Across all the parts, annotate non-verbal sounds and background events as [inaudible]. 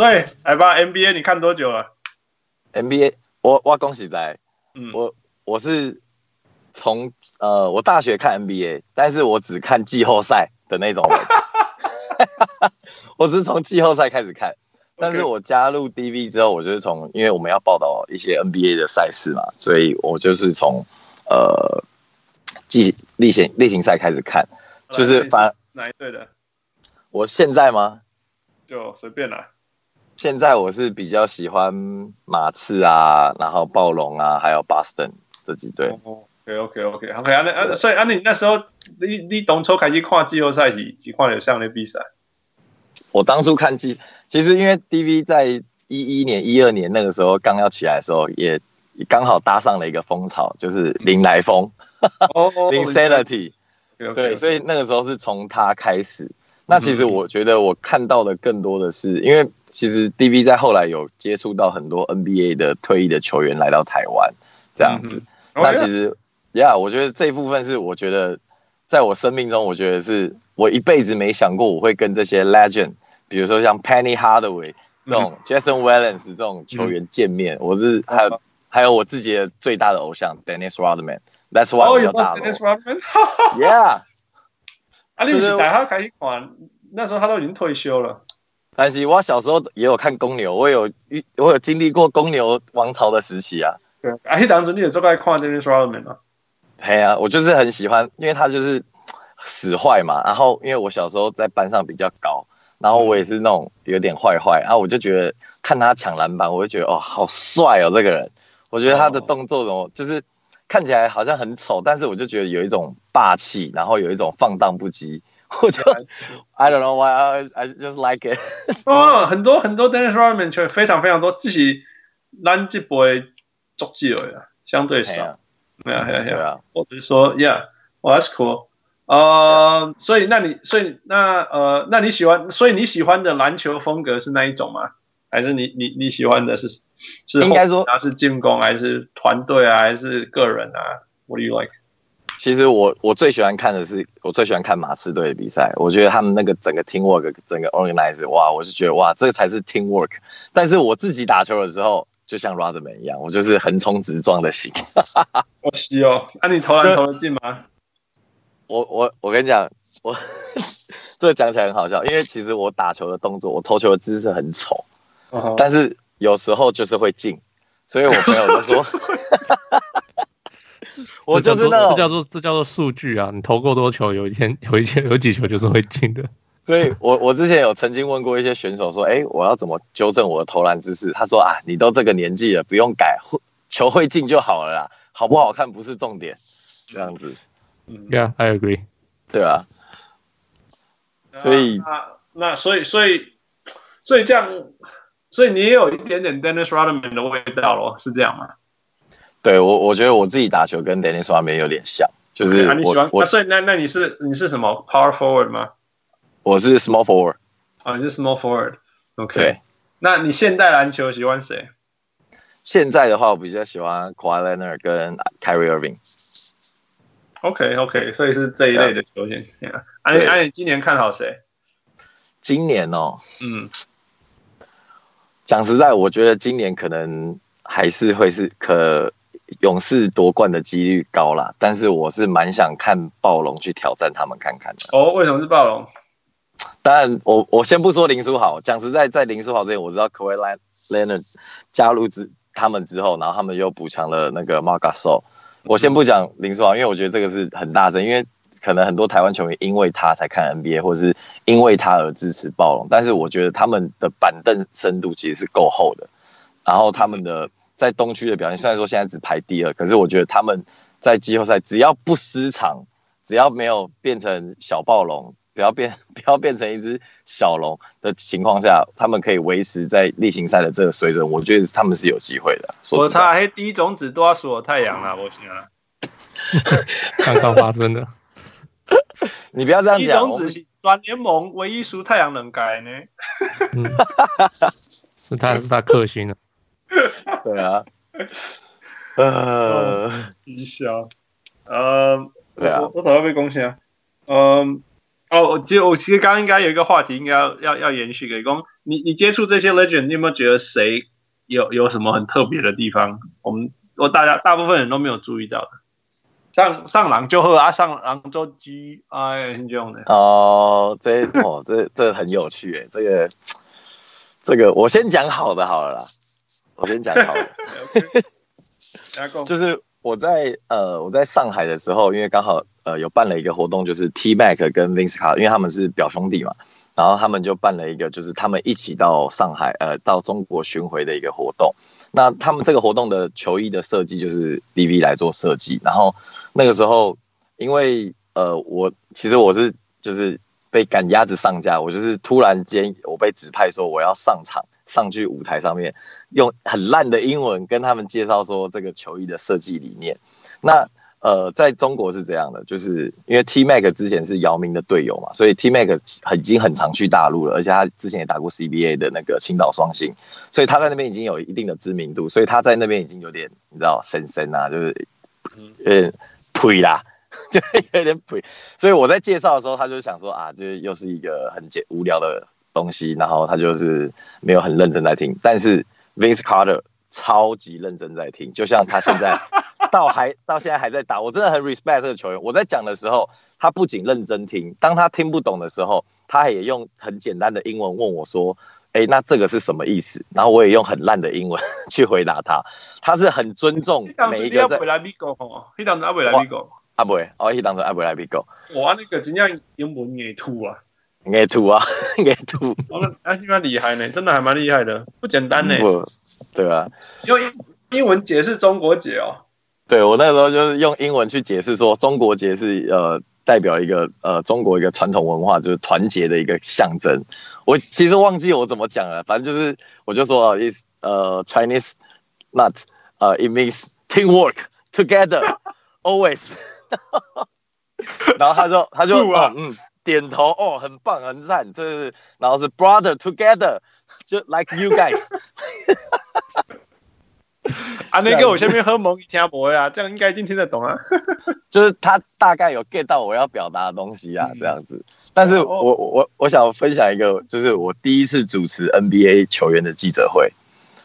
所以来吧，NBA 你看多久了？NBA 我我恭喜在，嗯，我我是从呃我大学看 NBA，但是我只看季后赛的那种人，[laughs] [laughs] 我只是从季后赛开始看，但是我加入 DV 之后，我就是从因为我们要报道一些 NBA 的赛事嘛，所以我就是从呃季例行例行赛开始看，就是反哪一队的？我现在吗？就随便啦。现在我是比较喜欢马刺啊，然后暴龙啊，还有 Boston 这几队。OK OK OK OK 啊，那啊，所以啊，你那时候你你当初开始看季后赛是几看有像的比赛？我当初看季，其实因为 DV 在一一年、一二年那个时候刚要起来的时候，也刚好搭上了一个风潮，就是林来疯，哦，Linsanity，对，所以那个时候是从他开始。那其实我觉得我看到的更多的是，因为其实 DV 在后来有接触到很多 NBA 的退役的球员来到台湾这样子。那其实，Yeah，我觉得这一部分是我觉得在我生命中，我觉得是我一辈子没想过我会跟这些 Legend，比如说像 Penny Hardaway 这种 Jason Williams 这种球员见面。我是还有还有我自己的最大的偶像 Dennis Rodman，That's why 我叫大罗。Yeah。[laughs] 啊，你是在他开始看，那时候他都已经退休了。但是，我小时候也有看公牛，我有遇，我有经历过公牛王朝的时期啊。对，啊，迄当时你有做爱看 Dennis Rodman 吗？对啊，我就是很喜欢，因为他就是使坏嘛。然后，因为我小时候在班上比较高，然后我也是那种有点坏坏，然后我就觉得看他抢篮板，我就觉得哦，好帅哦，这个人。我觉得他的动作怎么就是。看起来好像很丑，但是我就觉得有一种霸气，然后有一种放荡不羁。我就 I don't know why I I just like it。[laughs] 哦，很多很多 Dennis Rodman 却非常非常多，自己篮球不会足球的，相对少。没有没有没有。我只是说，Yeah，well that's cool。呃，所以那你所以那呃那你喜欢，所以你喜欢的篮球风格是那一种吗？还是你你你喜欢的是是应该说他是进攻还是团队啊还是个人啊？What do you like？其实我我最喜欢看的是我最喜欢看马刺队的比赛，我觉得他们那个整个 teamwork 整个 organize 哇，我就觉得哇，这个才是 teamwork。但是我自己打球的时候，就像 Rodman 一样，我就是横冲直撞的型。[laughs] 我是哦，那、啊、你投篮投得进吗？我我我跟你讲，我 [laughs] 这个讲起来很好笑，因为其实我打球的动作，我投球的姿势很丑。但是有时候就是会进，所以我朋友就说，[laughs] 我就是那种这叫做这叫做数据啊，你投够多球，有一天 [laughs] 有一天有几球就是会进的。[laughs] 所以我我之前有曾经问过一些选手说，哎，我要怎么纠正我的投篮姿势？他说啊，你都这个年纪了，不用改，球会进就好了啦，好不好看不是重点，这样子。嗯，Yeah，I agree，对吧？所以那那所以所以所以这样。所以你也有一点点 Dennis Rodman 的味道咯，是这样吗？对，我我觉得我自己打球跟 Dennis Rodman 有点像，就是你喜欢我、啊、所以那那你是你是什么 Power Forward 吗？我是 Small Forward。啊，你是 Small Forward。OK。对。那你现代篮球喜欢谁？现在的话，我比较喜欢 Kawhi Leonard 跟 Kyrie Irving。OK OK，所以是这一类的球员。啊，你啊你今年看好谁？今年哦，嗯。讲实在，我觉得今年可能还是会是可勇士夺冠的几率高啦，但是我是蛮想看暴龙去挑战他们看看的。哦，为什么是暴龙？[laughs] 当然，我我先不说林书豪。讲实在，在林书豪这里，我知道 Kawhi Leonard 加入之他们之后，然后他们又补强了那个 Marc Gasol。我先不讲林书豪，因为我觉得这个是很大争，因为。可能很多台湾球迷因为他才看 NBA，或者是因为他而支持暴龙。但是我觉得他们的板凳深度其实是够厚的。然后他们的在东区的表现，虽然说现在只排第二，可是我觉得他们在季后赛只要不失常，只要没有变成小暴龙，不要变 [laughs] 不要变成一只小龙的情况下，他们可以维持在例行赛的这个水准。我觉得他们是有机会的。我查黑第一种子都要锁太阳了，我信啊。[laughs] 刚刚发生的。[laughs] 你不要这样讲。一种子是全联盟唯一输太阳能改呢。是他是他克星了。[laughs] 对啊。呃，低消。呃，对啊。我我头要被攻陷啊。嗯，哦，我其实我其实刚刚应该有一个话题，应该要要要延续给公。你你接触这些 legend，你有没有觉得谁有有什么很特别的地方？我们我大家大部分人都没有注意到的。上上郎就喝啊，上郎就鸡，哎，很这样的。哦，这哦这这很有趣诶，这个这个我先讲好的好了啦，我先讲好了，[laughs] 就是我在呃我在上海的时候，因为刚好。呃，有办了一个活动，就是 T Mac 跟 Vince Carter，因为他们是表兄弟嘛，然后他们就办了一个，就是他们一起到上海，呃，到中国巡回的一个活动。那他们这个活动的球衣的设计就是 DV 来做设计。然后那个时候，因为呃，我其实我是就是被赶鸭子上架，我就是突然间我被指派说我要上场，上去舞台上面，用很烂的英文跟他们介绍说这个球衣的设计理念。那呃，在中国是这样的，就是因为 T Mac 之前是姚明的队友嘛，所以 T Mac 很已经很常去大陆了，而且他之前也打过 CBA 的那个青岛双星，所以他在那边已经有一定的知名度，所以他在那边已经有点你知道神神啊，就是有点呸啦，[laughs] 就有点呸。所以我在介绍的时候，他就想说啊，就是又是一个很简无聊的东西，然后他就是没有很认真在听，但是 Vince Carter 超级认真在听，就像他现在。[laughs] 到还到现在还在打，我真的很 respect 这个球员。我在讲的时候，他不仅认真听，当他听不懂的时候，他也用很简单的英文问我说：“哎，那这个是什么意思？”然后我也用很烂的英文 [laughs] 去回答他。他是很尊重每一个在。来美国哦，他当时阿未来美国。阿未，哦，他当时阿未来美国。哇，那个真正英文也吐啊，也吐啊，[laughs] 也吐。我们还蛮厉害呢，真的还蛮厉害的，不简单呢。对啊，用英英文解释中国结哦。对，我那个时候就是用英文去解释说，中国结是呃代表一个呃中国一个传统文化，就是团结的一个象征。我其实忘记我怎么讲了，反正就是我就说，is 呃 Chinese not 呃 it means teamwork together always。[laughs] 然后他就他就啊嗯点头哦，很棒很赞，这是然后是 brother together 就 like you guys。[laughs] 啊，那个我下面喝蒙一听不呀，这样应该一定听得懂啊。[laughs] 就是他大概有 get 到我要表达的东西啊，这样子。但是我我我想分享一个，就是我第一次主持 NBA 球员的记者会，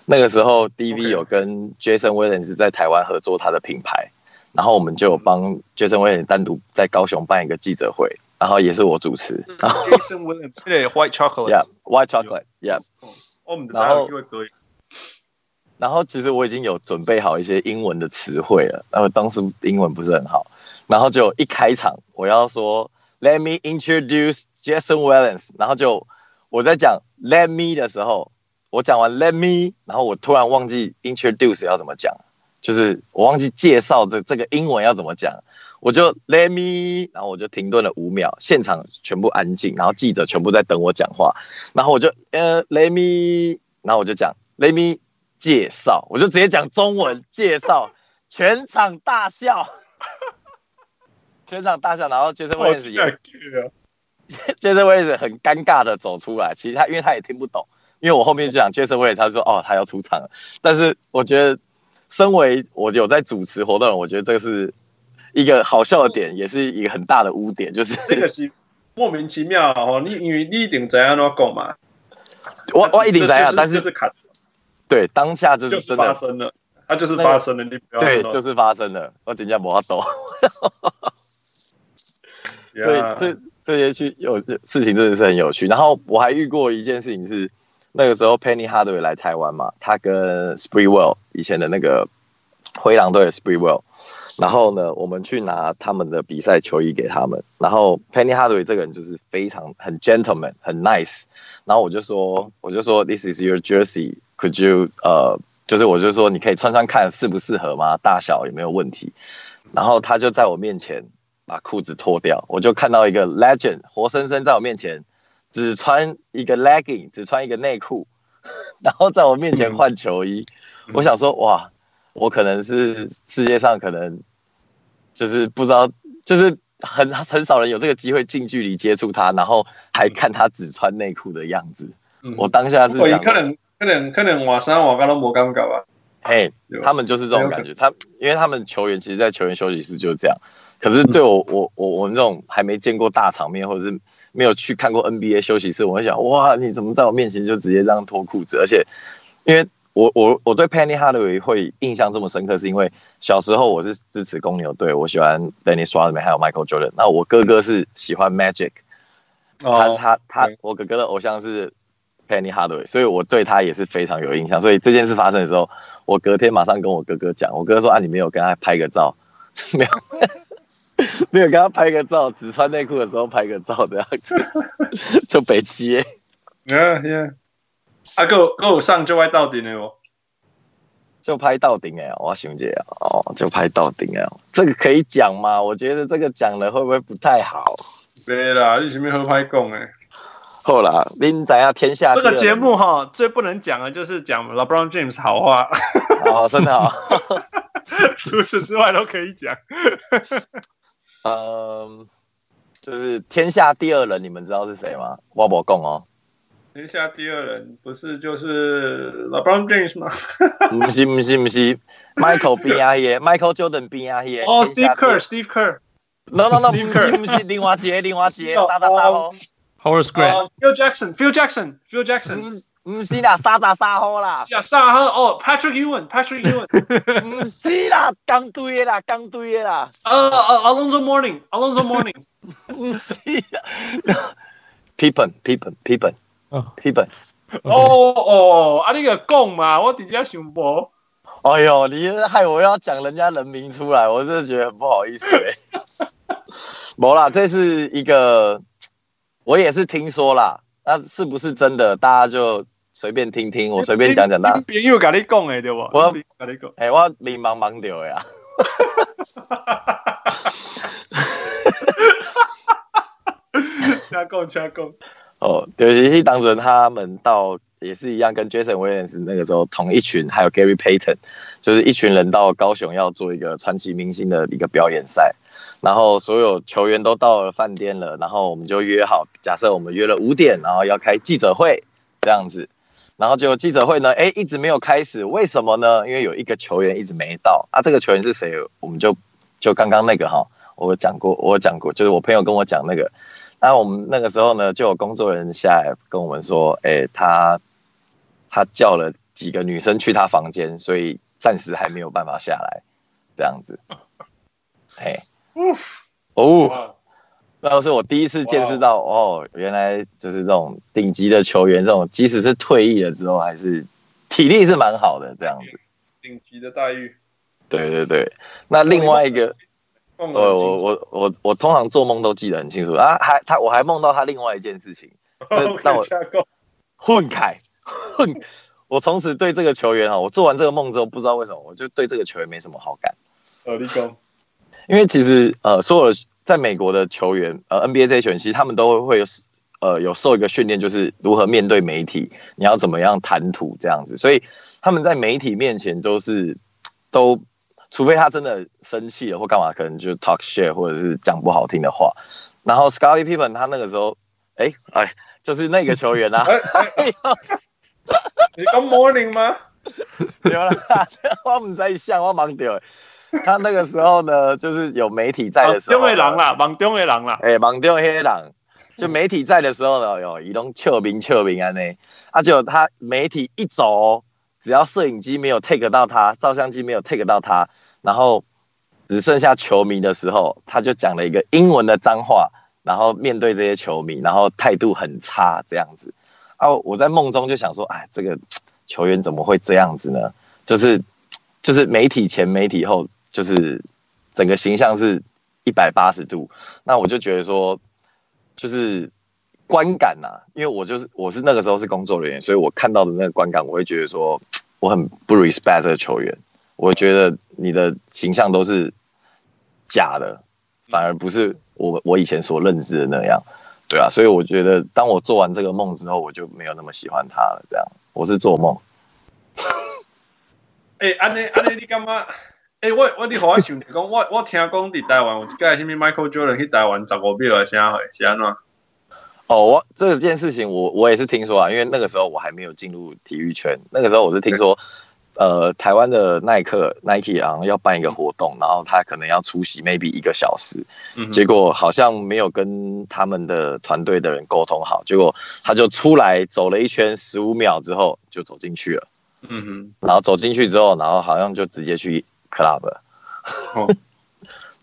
那个时候 DV 有跟 Jason Williams 在台湾合作他的品牌，然后我们就有帮 Jason Williams 单独在高雄办一个记者会，然后也是我主持。Jason Williams 对 White Chocolate，Yeah，White Chocolate，Yeah。然后。然后其实我已经有准备好一些英文的词汇了，然后当时英文不是很好，然后就一开场我要说 Let me introduce Jason Williams，然后就我在讲 Let me 的时候，我讲完 Let me，然后我突然忘记 introduce 要怎么讲，就是我忘记介绍这这个英文要怎么讲，我就 Let me，然后我就停顿了五秒，现场全部安静，然后记者全部在等我讲话，然后我就呃 Let me，然后我就讲 Let me。介绍，我就直接讲中文介绍，全场大笑，全场大笑，然后杰森威廉斯也，杰森威廉斯很尴尬的走出来，其实他因为他也听不懂，因为我后面就讲杰森威廉，他说哦他要出场了，但是我觉得身为我有在主持活动，我觉得这个是一个好笑的点，也是一个很大的污点，就是这个是莫名其妙哦，你因为你一定怎样都讲嘛，我我一定怎样，但是。就是对，当下就是真的发生了，它就是发生了，你不要对，就是发生了，我真叫魔抖。[laughs] 所以这这些去有事情真的是很有趣。然后我还遇过一件事情是，那个时候 Penny Hardaway 来台湾嘛，他跟 Sprewell 以前的那个灰狼队的 Sprewell，然后呢，我们去拿他们的比赛球衣给他们。然后 Penny Hardaway 这个人就是非常很 gentleman，很 nice。然后我就说，我就说，This is your jersey。Could you 呃，就是我就说你可以穿穿看适不适合吗？大小有没有问题？然后他就在我面前把裤子脱掉，我就看到一个 legend 活生生在我面前只穿一个 legging，只穿一个内裤，然后在我面前换球衣。我想说哇，我可能是世界上可能就是不知道，就是很很少人有这个机会近距离接触他，然后还看他只穿内裤的样子。我当下是想。可能可能换衫换甲拢无感觉吧。嘿，他们就是这种感觉。他因为他们球员其实，在球员休息室就是这样。可是对我我我我们这种还没见过大场面，或者是没有去看过 NBA 休息室，我会想，哇，你怎么在我面前就直接这样脱裤子？而且，因为我我我对 Penny Hardaway 会印象这么深刻，是因为小时候我是支持公牛队，我喜欢 Dennis Rodman 还有 Michael Jordan。那我哥哥是喜欢 Magic，他他他，我哥哥的偶像是 Penny Hardaway，所以我对他也是非常有印象。所以这件事发生的时候，我隔天马上跟我哥哥讲，我哥哥说啊，你没有跟他拍个照，没有。[laughs] 没有跟他拍个照，只穿内裤的时候拍个照这样子，[laughs] 就北七耶。Yeah, yeah. 啊，够够上就拍到顶了哦，就拍到顶哎，我想姐哦，就拍到顶哎，这个可以讲吗？我觉得这个讲了会不会不太好？对啦，你是没和拍讲哎。好啦，您怎样天下？这个节目哈，最不能讲的就是讲 LeBron James 好话。哦，真的好。[laughs] 除此之外都可以讲。嗯，就是天下第二人，你们知道是谁吗？我不讲哦。天下第二人不是就是 LeBron James 吗？不是不是不是，Michael 边啊耶，Michael Jordan 边啊耶。哦，Steve Kerr，Steve Kerr。No no no，不是不是，另外一个另外一个，打打打哦。Horace Grant，Phil Jackson，Phil Jackson，Phil Jackson。唔是啦，三十三号啦。呀，三十号哦，Patrick Ewing，Patrick Ewing。不是啦，刚对的啦，刚对的啦。呃呃，Alonzo Mourning，Alonzo Mourning。唔是啦。Pippen，Pippen，Pippen。哦，Pippen。哦哦，啊，你个讲嘛，我直接想无。哎呦，你害我要讲人家人名出来，我真的觉得很不好意思嘞。[laughs] 没啦，这是一个，我也是听说啦，那是不是真的？大家就。随便听听，我随便讲讲。那朋友跟你讲的对不？我跟你讲，哎，我迷茫茫掉呀。加工加工。哦，就是当时他们到也是一样，跟 Jason Williams 那个时候同一群，还有 Gary Payton，就是一群人到高雄要做一个传奇明星的一个表演赛，然后所有球员都到了饭店了，然后我们就约好，假设我们约了五点，然后要开记者会这样子。然后就记者会呢，哎，一直没有开始，为什么呢？因为有一个球员一直没到啊。这个球员是谁？我们就就刚刚那个哈，我讲过，我讲过，就是我朋友跟我讲那个。那我们那个时候呢，就有工作人员下来跟我们说，哎，他他叫了几个女生去他房间，所以暂时还没有办法下来，这样子。嘿，[laughs] 哦。那是我第一次见识到哦，原来就是这种顶级的球员，这种即使是退役了之后，还是体力是蛮好的这样子。顶级的待遇。对对对，那另外一个，我我我我我通常做梦都记得很清楚啊，还他我还梦到他另外一件事情，[laughs] 让我混凯混，我从此对这个球员啊，我做完这个梦之后，不知道为什么我就对这个球员没什么好感。呃，立功，因为其实呃所有的。在美国的球员，呃，NBA 这些球员，其实他们都会有，呃，有受一个训练，就是如何面对媒体，你要怎么样谈吐这样子。所以他们在媒体面前都是，都，除非他真的生气了或干嘛，可能就 talk shit 或者是讲不好听的话。然后 Scottie Pippen 他那个时候，哎哎，就是那个球员啊。你讲 morning 吗？有了，[laughs] 我唔在想，我忙掉。他那个时候呢，就是有媒体在的时候，盲中的人啦，盲中的人啦，哎，盲中黑人，就媒体在的时候呢，有移动俏兵俏兵啊呢，啊，就他媒体一走，只要摄影机没有 take 到他，照相机没有 take 到他，然后只剩下球迷的时候，他就讲了一个英文的脏话，然后面对这些球迷，然后态度很差这样子，啊，我在梦中就想说，哎，这个球员怎么会这样子呢？就是就是媒体前媒体后。就是整个形象是一百八十度，那我就觉得说，就是观感呐、啊，因为我就是我是那个时候是工作人员，所以我看到的那个观感，我会觉得说，我很不 respect 这个球员，我觉得你的形象都是假的，反而不是我我以前所认知的那样，对啊，所以我觉得当我做完这个梦之后，我就没有那么喜欢他了，这样，我是做梦。哎、欸，安妮安妮，你干嘛？哎、欸，我我你好我想讲，我我听讲在台湾有一个什么 Michael Jordan 去台湾十五秒来啥会是安怎？哦，我这件事情我我也是听说啊，因为那个时候我还没有进入体育圈，那个时候我是听说呃，台湾的耐克 Nike 啊要办一个活动，然后他可能要出席 maybe 一个小时，嗯、结果好像没有跟他们的团队的人沟通好，结果他就出来走了一圈，十五秒之后就走进去了，嗯哼，然后走进去之后，然后好像就直接去 club 了，哦、[laughs]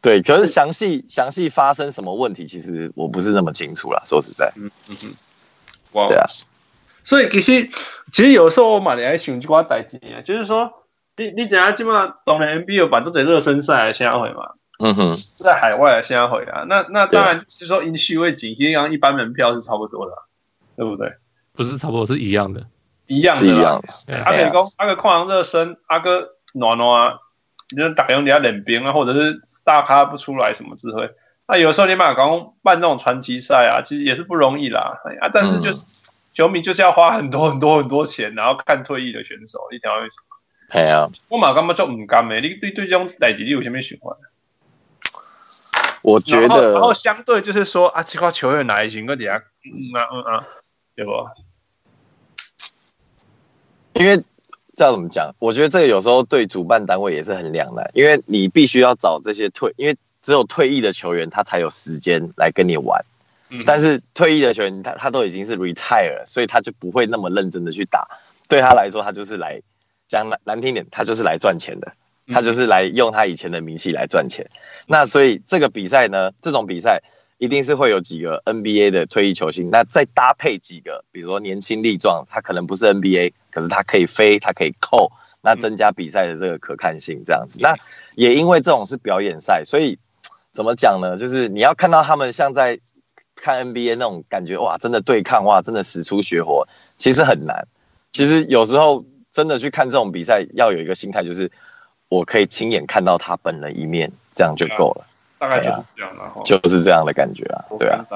对，可是详细详细发生什么问题，其实我不是那么清楚啦，说实在，嗯嗯哼，哇，对啊。所以其实其实有时候我蛮爱想一寡代志啊，就是说你你知影即马当然 NBA 有办做者热身赛的盛会嘛，嗯哼，在海外的盛会啊，那那当然就是说因序位紧，其实跟一般门票是差不多的，对不对？不是差不多，是一样的，一样的，一样的。阿可讲阿个看热身，阿哥暖暖，你就打用你要冷冰啊，或者是大咖不出来什么智慧。那有时候你马刚办那种传奇赛啊，其实也是不容易啦，啊，但是就是。嗯球迷就是要花很多很多很多钱，然后看退役的选手，你知道为什么？系啊，我嘛感觉就唔甘诶，你对对这种代志你有啥物想法？我觉得，然后相对就是说啊，这块球员哪一型个底下，嗯啊嗯啊，对不？因为这样怎么讲？我觉得这个有时候对主办单位也是很两难，因为你必须要找这些退，因为只有退役的球员他才有时间来跟你玩。但是退役的球员，他他都已经是 retire，所以他就不会那么认真的去打。对他来说，他就是来讲难难听点，他就是来赚钱的，他就是来用他以前的名气来赚钱。那所以这个比赛呢，这种比赛一定是会有几个 NBA 的退役球星，那再搭配几个，比如说年轻力壮，他可能不是 NBA，可是他可以飞，他可以扣，那增加比赛的这个可看性，这样子。那也因为这种是表演赛，所以怎么讲呢？就是你要看到他们像在。看 NBA 那种感觉哇，真的对抗哇，真的使出血火，其实很难。其实有时候真的去看这种比赛，要有一个心态，就是我可以亲眼看到他本人一面，这样就够了。大概就是这样然后，就是这样的感觉啊，对啊，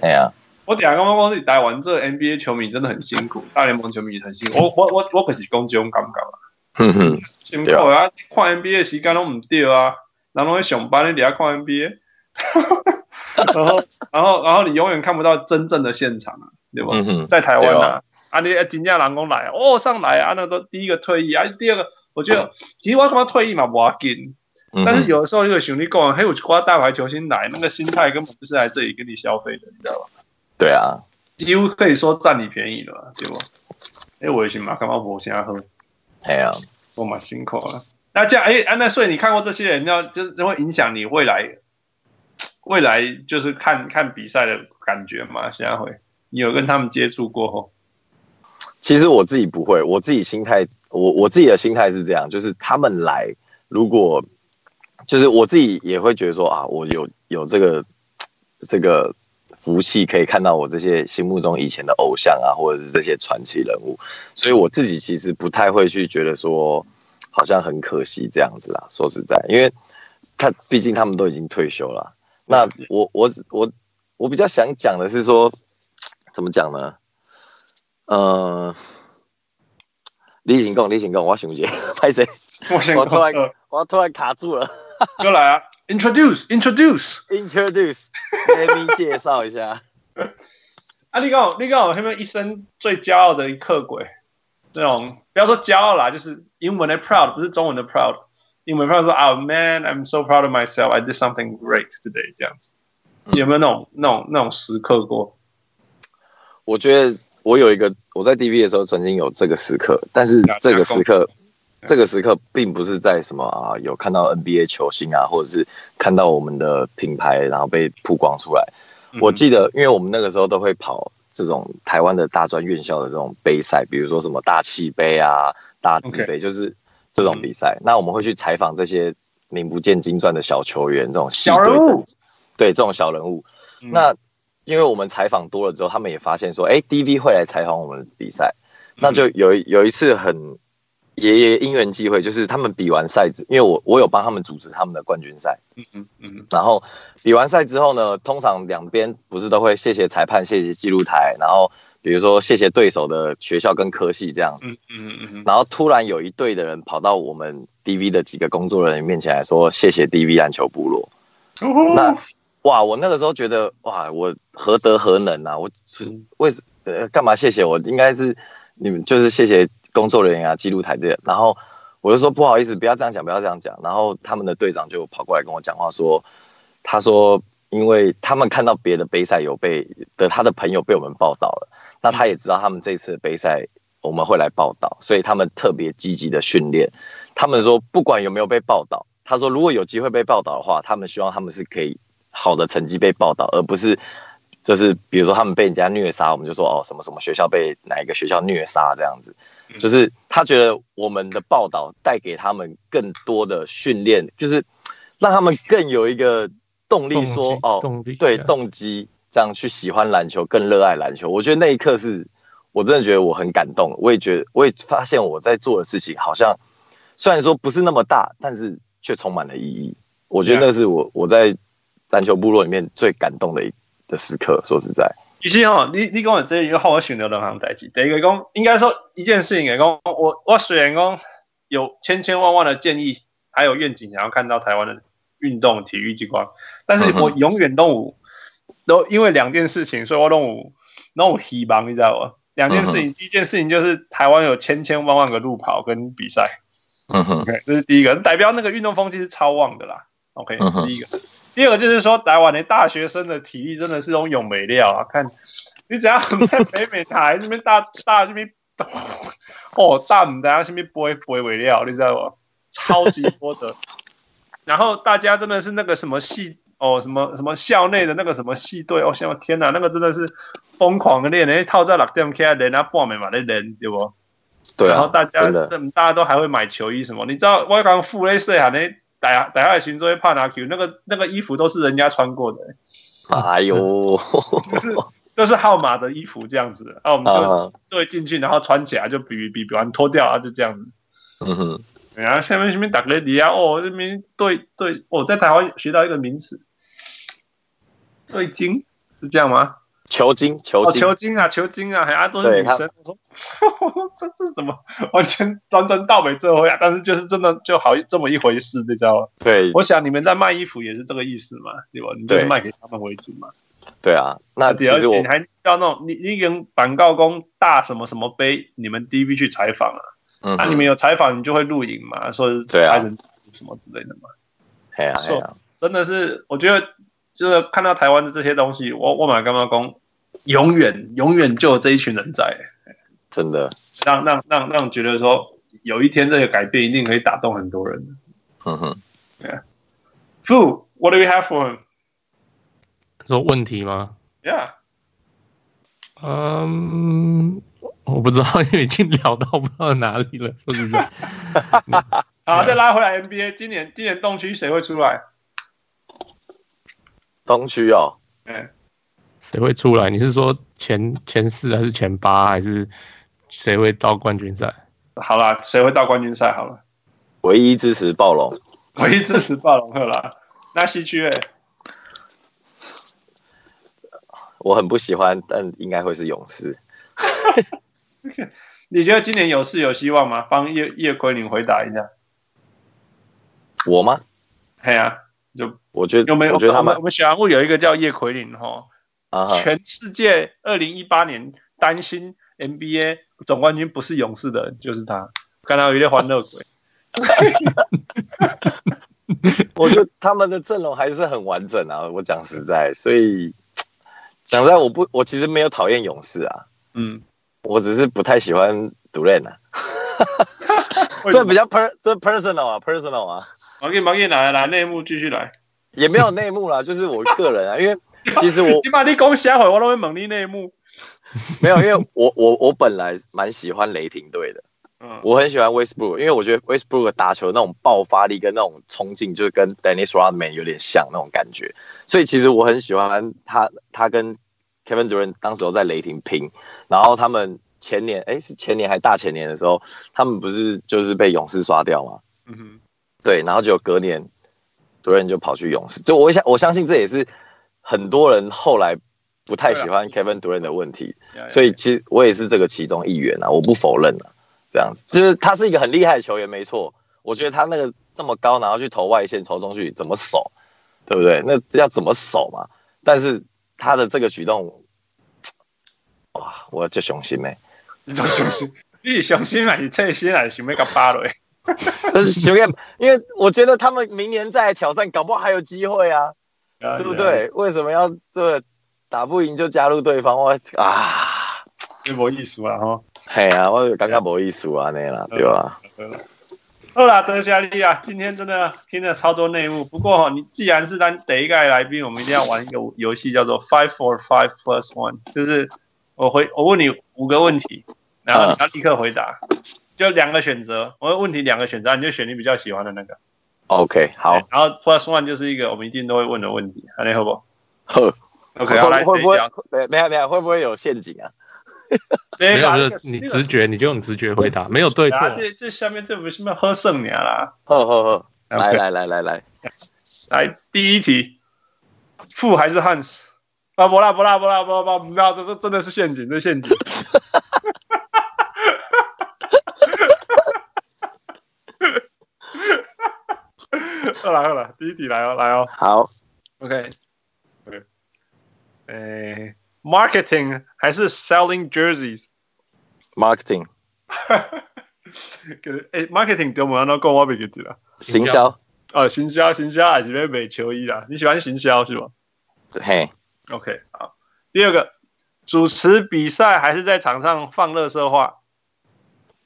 对啊。我等下刚刚讲你台湾这 NBA 球迷真的很辛苦，大联盟球迷很辛苦。我我我我可是讲这种感觉啊，嗯哼，辛苦啊！看 NBA 时间都唔对啊，然后上班你底下看 NBA。[laughs] 然后，然后，然后你永远看不到真正的现场啊，对吧？嗯、在台湾啊，哦、啊，你金价蓝工来哦，上来啊，那都第一个退役啊，第二个，我觉得其实我他妈退役嘛不要紧，但是有的时候又兄弟讲，嘿，我刮大牌球星来，那个心态根本不是来这里跟你消费的，你知道吧？对啊，几乎可以说占你便宜了，对不？哎，我也行嘛，干嘛我先喝？哎呀，我蛮辛苦了。那这样，哎，安那所以你看过这些人，要就就会影响你未来。未来就是看看比赛的感觉嘛，现在会，你有跟他们接触过后？其实我自己不会，我自己心态，我我自己的心态是这样，就是他们来，如果就是我自己也会觉得说啊，我有有这个这个福气可以看到我这些心目中以前的偶像啊，或者是这些传奇人物，所以我自己其实不太会去觉得说好像很可惜这样子啦。说实在，因为他毕竟他们都已经退休了。那我我我我比较想讲的是说，怎么讲呢？呃，李行共，李行共，我想接，[laughs] 拍谁？我突然我突然卡住了，[laughs] 又来啊！Introduce，Introduce，Introduce，Let me 介绍一下。[laughs] 啊，你讲，你讲，有没有一生最骄傲的一刻鬼？那种不要说骄傲啦，就是英文的 proud，不是中文的 proud。英文 proud 说啊、oh,，Man, I'm so proud of myself. I did something great today. 这样子，有没有那种、那种、那种时刻过？我觉得我有一个，我在 DV 的时候曾经有这个时刻，但是这个时刻，这个时刻并不是在什么啊，有看到 NBA 球星啊，或者是看到我们的品牌然后被曝光出来。我记得，因为我们那个时候都会跑这种台湾的大专院校的这种杯赛，比如说什么大气杯啊、大字杯，就是。这种比赛，那我们会去采访这些名不见经传的小球员，这种小人物，对这种小人物。那因为我们采访多了之后，他们也发现说，哎，DV 会来采访我们的比赛。那就有有一次很也也因缘际会，就是他们比完赛之，因为我我有帮他们组织他们的冠军赛，嗯嗯嗯。然后比完赛之后呢，通常两边不是都会谢谢裁判，谢谢记录台，然后。比如说，谢谢对手的学校跟科系这样子，嗯嗯嗯，然后突然有一队的人跑到我们 DV 的几个工作人员面前来说：“谢谢 DV 篮球部落。”那哇，我那个时候觉得哇，我何德何能啊？我是为呃干嘛谢谢我？应该是你们就是谢谢工作人员啊、记录台这些，然后我就说不好意思，不要这样讲，不要这样讲。然后他们的队长就跑过来跟我讲话说，他说因为他们看到别的杯赛有被的他的朋友被我们报道了，那他也知道他们这次的杯赛我们会来报道，所以他们特别积极的训练。他们说不管有没有被报道，他说如果有机会被报道的话，他们希望他们是可以好的成绩被报道，而不是。就是比如说他们被人家虐杀，我们就说哦什么什么学校被哪一个学校虐杀这样子，就是他觉得我们的报道带给他们更多的训练，就是让他们更有一个动力说哦对动机这样去喜欢篮球，更热爱篮球。我觉得那一刻是我真的觉得我很感动，我也觉得我也发现我在做的事情好像虽然说不是那么大，但是却充满了意义。我觉得那是我我在篮球部落里面最感动的一。的时刻，说实在，其实哦，你你跟我这一个好，我选择两项代志。第一个讲，应该说一件事情来讲，我我虽然讲有千千万万的建议，还有愿景，想要看到台湾的运动体育机关，但是我永远都有都因为两件事情，所以我都有都有希望，你知道吗？两件事情，第一件事情就是台湾有千千万万个路跑跟比赛，嗯哼，okay, 这是第一个，代表那个运动风气是超旺的啦。OK，第一个，第二个就是说，台湾的大学生的体力真的是种永没料啊！看，你只要在北美台这边大大这边，哦，大唔大这边不会不会没料，你知道吗？超级多的。然后大家真的是那个什么系哦，什么什么校内的那个什么系队哦，像天哪，那个真的是疯狂的练，那套在六点起来练啊，半暝嘛在练，对不？对啊。然后大家大家都还会买球衣什么，你知道我刚付了税哈那。大家大家的群众会怕拿球，那个那个衣服都是人家穿过的。哎呦，就是都是号码的衣服这样子的，啊，我们就对进去，然后穿起来就比比比完脱掉啊，就这样子。嗯哼，然后下面下面打个底啊，哦，这边对对，我在台湾学到一个名词，对金是这样吗？球精，球精，哦，球精啊，球精啊，还都是女生。我说，这 [laughs] 这是怎么完全端端到尾这回啊？但是就是真的就好这么一回事，你知道吗？对，我想你们在卖衣服也是这个意思嘛，对吧？你就是卖给他们为主嘛。对啊，那其实我你还要那种你你跟板告工大什么什么杯，你们 DV 去采访啊？嗯，那你们有采访，你就会录影嘛，说对啊，什么之类的嘛。对啊，对啊，真的是我觉得。就是看到台湾的这些东西，我我买干嘛讲，永远永远就有这一群人在，真的让让让让觉得说，有一天这个改变一定可以打动很多人。嗯哼，Yeah，Fu，what do you have for him？说问题吗？Yeah，嗯，我不知道，因为已经聊到不知道哪里了，是不是。[laughs] 好，再拉回来 NBA，今年今年东区谁会出来？东区哦，嗯，谁会出来？你是说前前四还是前八，还是谁会到冠军赛？好了，谁会到冠军赛？好了，唯一支持暴龙，唯一支持暴龙，好了。那西区诶，我很不喜欢，但应该会是勇士。[laughs] 你觉得今年勇士有希望吗？帮叶叶奎宁回答一下。我吗？对啊。就我觉得有没有？我觉得他们我们小人物有一个叫叶奎林哈，全世界二零一八年担心 NBA 总冠军不是勇士的就是他，看到有点欢乐鬼。[laughs] 我觉得他们的阵容还是很完整啊，我讲实在，所以讲实在我不，我其实没有讨厌勇士啊，嗯，我只是不太喜欢杜兰特啊。这比较 per 这 personal 啊，personal 啊。毛给毛给来来内幕继续来，也没有内幕啦，就是我个人啊，因为其实我 [laughs] 你把你讲瞎话，我都会猛你内幕。没有，因为我我我本来蛮喜欢雷霆队的，嗯，我很喜欢 Westbrook，因为我觉得 Westbrook 打球那种爆发力跟那种冲劲，就是跟 Dennis Rodman 有点像那种感觉，所以其实我很喜欢他，他跟 Kevin Durant 当时都在雷霆拼，然后他们。前年哎，是前年还大前年的时候，他们不是就是被勇士刷掉吗？嗯哼，对，然后就隔年，杜兰特就跑去勇士。就我想，我相信这也是很多人后来不太喜欢 Kevin Durant 的问题。所以其实我也是这个其中一员啊，我不否认啊。这样子就是他是一个很厉害的球员，没错。我觉得他那个这么高，然后去投外线、投中去，怎么守？对不对？那要怎么守嘛？但是他的这个举动，哇，我就雄心没。[laughs] 你叫雄心，你相信啊？你这些还是想要个巴雷？但是想要，因为我觉得他们明年再来挑战，搞不好还有机会啊，对不对？为什么要这打不赢就加入对方？我啊，这没意思啊！哈，系啊，我感觉没意思啊，那啦，对吧？好啦，德夏利啊，今天真的听了超多内幕。不过哈，你既然是当第一个来宾，我们一定要玩一个游戏，叫做 Five for Five Plus One，就是我回我问你五个问题，然后你要立刻回答，就两个选择。我问题两个选择，你就选你比较喜欢的那个。OK，好。然后 Plus One 就是一个我们一定都会问的问题，好，你好不？好。[laughs] OK，好，来，会不会？没有没有，会不会有陷阱啊？[laughs] 没有，你直觉，你就用直觉回答，没有对错。这这下面这不是要喝剩你啦？[laughs] 喝喝喝，来来来来来，来第一题，富还是汉斯？啊不啦不啦不啦不啦不，不要，这这真的是陷阱，这陷阱。[laughs] 好了好了，第一题来哦来哦。好，OK OK，诶。Marketing 还是 selling jerseys？Marketing。[laughs] 哎，marketing 对我们来讲我不记得了。行销。哦，行销，行销还是要卖球衣啦？你喜欢行销是吧？嘿。OK，好。第二个，主持比赛还是在场上放乐色话？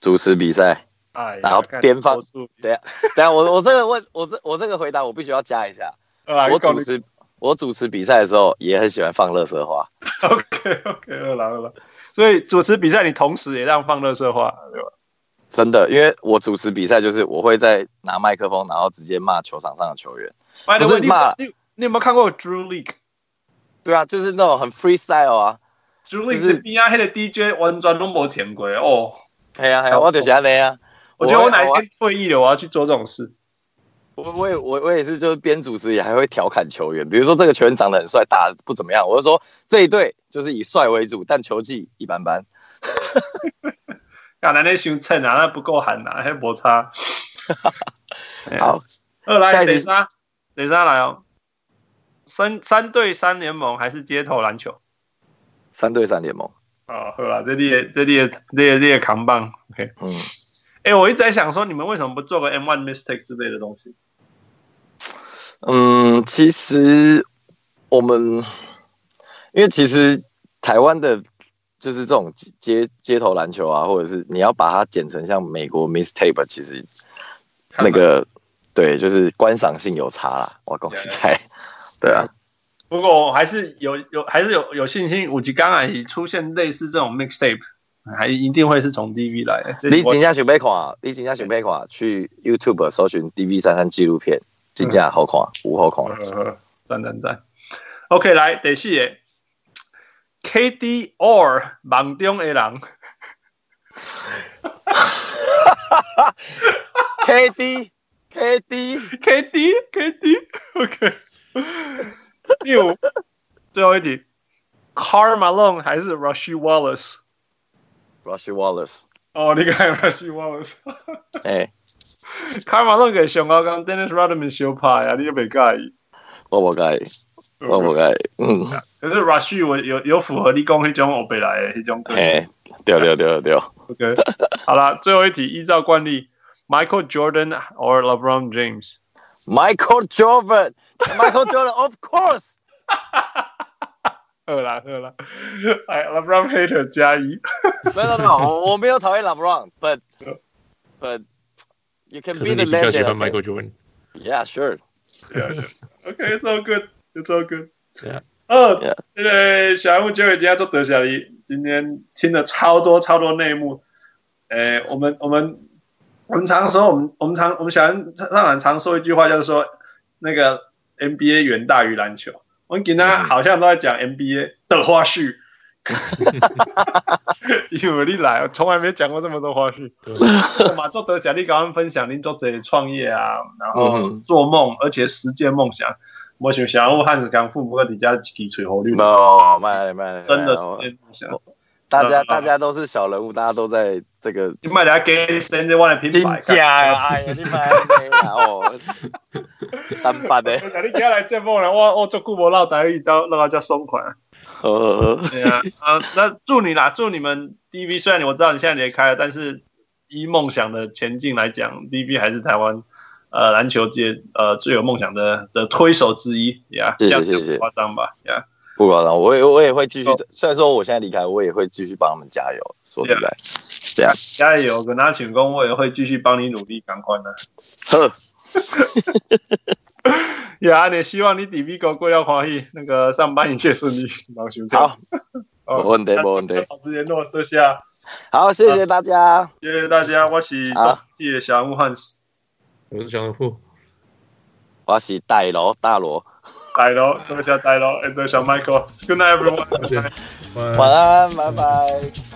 主持比赛。哎。然后边放。等下，[laughs] 等下，我我这个问，我这我这个回答我必须要加一下。我主持。我主持比赛的时候也很喜欢放乐色话。OK OK，来了来，所以主持比赛你同时也让放乐色话，对吧？真的，因为我主持比赛就是我会在拿麦克风，然后直接骂球场上的球员。不是骂你，你有没有看过 Drew League？对啊，就是那种很 freestyle 啊。League 是边啊，黑的 DJ 完全都没听过哦。系啊系啊，我就是安尼啊。我觉得我哪一天退役了，我要去做这种事。我我也我我也是，就是边主持也还会调侃球员，比如说这个球员长得很帅，打得不怎么样，我就说这一队就是以帅为主，但球技一般般。[laughs] 刚才那凶称啊，那不够狠啊，还摩擦。好，二来第三，第三来哦，三三对三联盟还是街头篮球？三对三联盟。哦，好啦，这列这列这列这里扛棒，OK，嗯，哎、欸，我一直在想说，你们为什么不做个 M1 mistake 之类的东西？嗯，其实我们因为其实台湾的，就是这种街街头篮球啊，或者是你要把它剪成像美国 mistake，其实那个对，就是观赏性有差啦。我讲实在，对啊。不过还是有有还是有有信心，五级刚啊，出现类似这种 Mixtape，还一定会是从 DV 来的。你真正想要看，你真正想要看，去 YouTube 搜寻 DV 三三纪录片。真正好看，无好看。赞赞赞。OK，来第四个，KD or 梦中的人。[laughs] KD，KD，KD，KD，OK。第五，最后一题，Karl Malone 还是 Rasheed Wallace？Rasheed Wallace。哦，你看 Rasheed Wallace。哎。，Car Malone 给上高刚 Dennis Rodman 修派啊，你就没介意？我不介意，我不介意。嗯，可是 Rush 我有有符合你讲那种欧北来的那种。嘿，对对对对。OK，好了，最后一题，依照惯例，Michael Jordan or LeBron James？Michael Jordan，Michael Jordan，of course。好啦好啦，哎，LeBron hater 加一。没有没有，我我没有讨厌 LeBron，but but。You can be the legend. Michael Jordan. Yeah, sure. Yeah, okay, it's all good. It's all good. Yeah. 哦，那个小木 Jerry 今天做德小一，今天听了超多超多内幕。诶，我们我们我们常说，我们我们常我们小人上场常说一句话，就是说那个 NBA 远大于篮球。我们今天好像都在讲 NBA 的花絮。[laughs] 因为你来，我从来没讲过这么多花絮。马做德小，你跟我们分享您做这些创业啊，然后做梦，而且实践梦想。我想想，我汉斯康父母在底下提锤红绿哦，卖了卖了，真的实践梦想。大家大家都是小人物，大家都在这个。你买的给谁的？我的品牌。真假呀！哎呀，你卖哦，三八的。你今天来节目了，我我做久无唠台语，到让大家爽快。呃，对啊，啊，那祝你啦，祝你们 DB。虽然我知道你现在离开了，但是以梦想的前进来讲，DB 还是台湾呃篮球界呃最有梦想的的推手之一呀。谢谢谢谢，夸张吧？呀，不管了，我也我也会继续。虽然说我现在离开，我也会继续帮他们加油。说实在，对啊，加油！跟他请功，我也会继续帮你努力，赶快的。呵。[laughs] 呀，你希望你 DB 哥过要欢喜，那个上班一切顺利，忙休假。好，没问题，没问题。保持联络，多谢。好，谢谢大家，谢谢大家。我是中地的小木汉斯，我是小木，我是大罗，大罗，大罗，多谢大佬，多谢 Michael。Good night, everyone。晚安，拜拜。